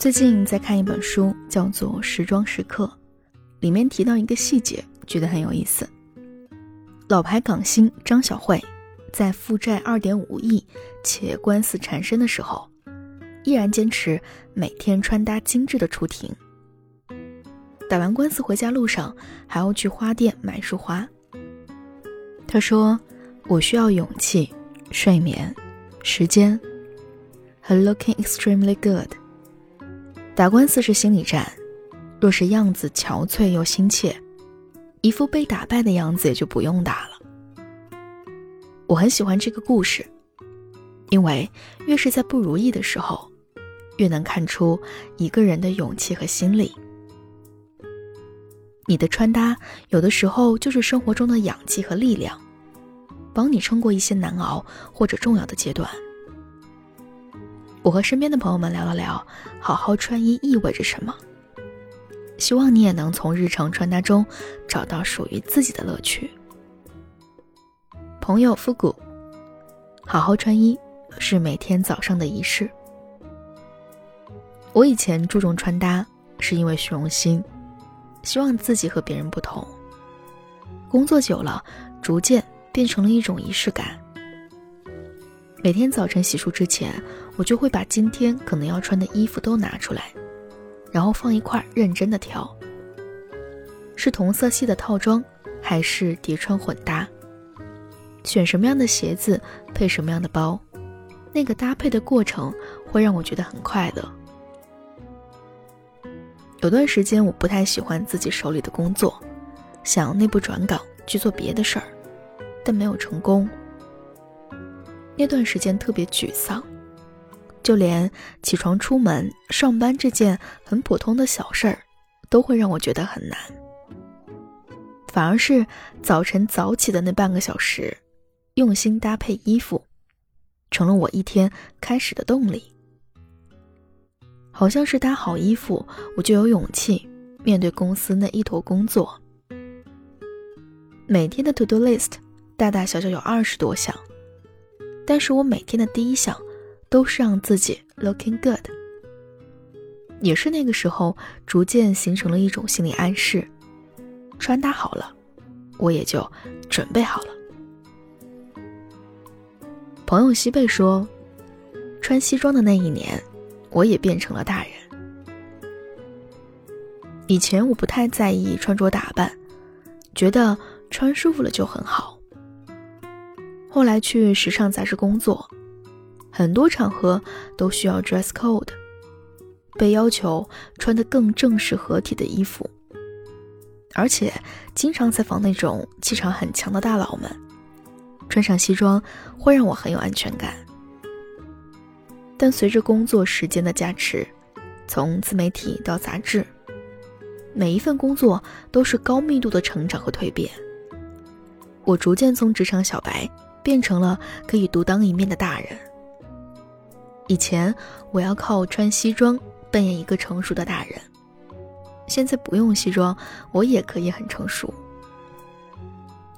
最近在看一本书，叫做《时装时刻》，里面提到一个细节，觉得很有意思。老牌港星张小慧，在负债二点五亿且官司缠身的时候，依然坚持每天穿搭精致的出庭。打完官司回家路上，还要去花店买束花。他说：“我需要勇气、睡眠、时间和 looking extremely good。”打官司是心理战，若是样子憔悴又心切，一副被打败的样子也就不用打了。我很喜欢这个故事，因为越是在不如意的时候，越能看出一个人的勇气和心理。你的穿搭有的时候就是生活中的氧气和力量，帮你撑过一些难熬或者重要的阶段。我和身边的朋友们聊了聊，好好穿衣意味着什么。希望你也能从日常穿搭中找到属于自己的乐趣。朋友复古，好好穿衣是每天早上的仪式。我以前注重穿搭是因为虚荣心，希望自己和别人不同。工作久了，逐渐变成了一种仪式感。每天早晨洗漱之前，我就会把今天可能要穿的衣服都拿出来，然后放一块认真的挑。是同色系的套装，还是叠穿混搭？选什么样的鞋子，配什么样的包，那个搭配的过程会让我觉得很快乐。有段时间我不太喜欢自己手里的工作，想内部转岗去做别的事儿，但没有成功。那段时间特别沮丧，就连起床出门上班这件很普通的小事儿，都会让我觉得很难。反而是早晨早起的那半个小时，用心搭配衣服，成了我一天开始的动力。好像是搭好衣服，我就有勇气面对公司那一坨工作。每天的 to do list，大大小小有二十多项。但是我每天的第一项，都是让自己 looking good。也是那个时候，逐渐形成了一种心理暗示：穿搭好了，我也就准备好了。朋友西贝说，穿西装的那一年，我也变成了大人。以前我不太在意穿着打扮，觉得穿舒服了就很好。后来去时尚杂志工作，很多场合都需要 dress code，被要求穿得更正式合体的衣服，而且经常采访那种气场很强的大佬们，穿上西装会让我很有安全感。但随着工作时间的加持，从自媒体到杂志，每一份工作都是高密度的成长和蜕变，我逐渐从职场小白。变成了可以独当一面的大人。以前我要靠穿西装扮演一个成熟的大人，现在不用西装，我也可以很成熟。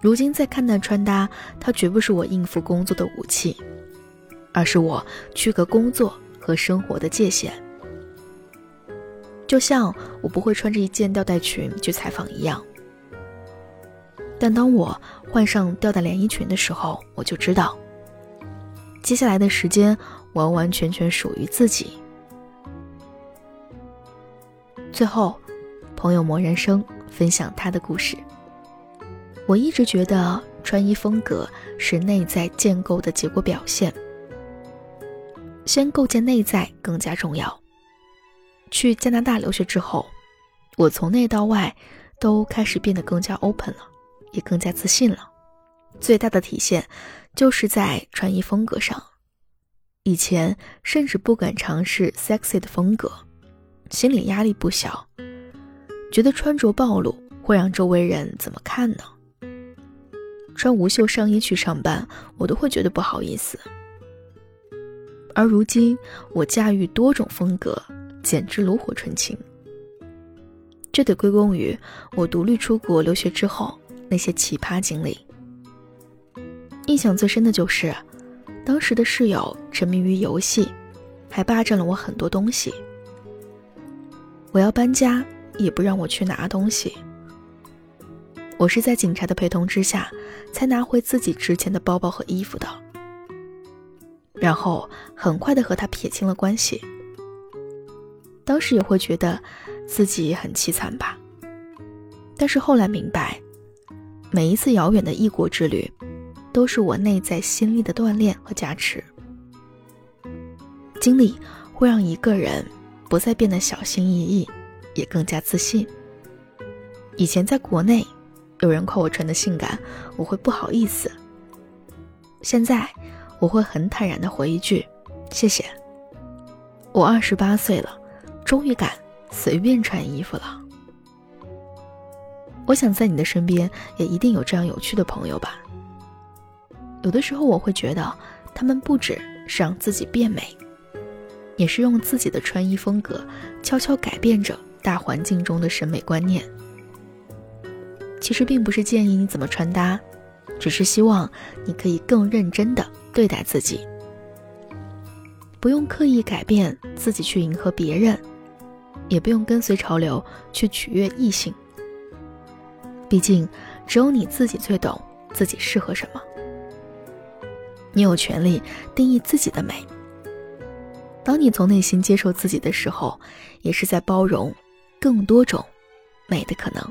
如今再看待穿搭，它绝不是我应付工作的武器，而是我区隔工作和生活的界限。就像我不会穿着一件吊带裙去采访一样。但当我换上吊带连衣裙的时候，我就知道，接下来的时间完完全全属于自己。最后，朋友魔人生分享他的故事。我一直觉得穿衣风格是内在建构的结果表现，先构建内在更加重要。去加拿大留学之后，我从内到外都开始变得更加 open 了。也更加自信了，最大的体现就是在穿衣风格上。以前甚至不敢尝试 sexy 的风格，心理压力不小，觉得穿着暴露会让周围人怎么看呢？穿无袖上衣去上班，我都会觉得不好意思。而如今，我驾驭多种风格，简直炉火纯青。这得归功于我独立出国留学之后。那些奇葩经历，印象最深的就是，当时的室友沉迷于游戏，还霸占了我很多东西。我要搬家，也不让我去拿东西。我是在警察的陪同之下，才拿回自己值钱的包包和衣服的。然后很快的和他撇清了关系。当时也会觉得自己很凄惨吧。但是后来明白，每一次遥远的异国之旅，都是我内在心力的锻炼和加持。经历会让一个人不再变得小心翼翼，也更加自信。以前在国内，有人夸我穿的性感，我会不好意思。现在我会很坦然的回一句：“谢谢。”我二十八岁了，终于敢随便穿衣服了。我想在你的身边也一定有这样有趣的朋友吧。有的时候我会觉得，他们不只是让自己变美，也是用自己的穿衣风格悄悄改变着大环境中的审美观念。其实并不是建议你怎么穿搭，只是希望你可以更认真的对待自己，不用刻意改变自己去迎合别人，也不用跟随潮流去取悦异性。毕竟，只有你自己最懂自己适合什么。你有权利定义自己的美。当你从内心接受自己的时候，也是在包容更多种美的可能。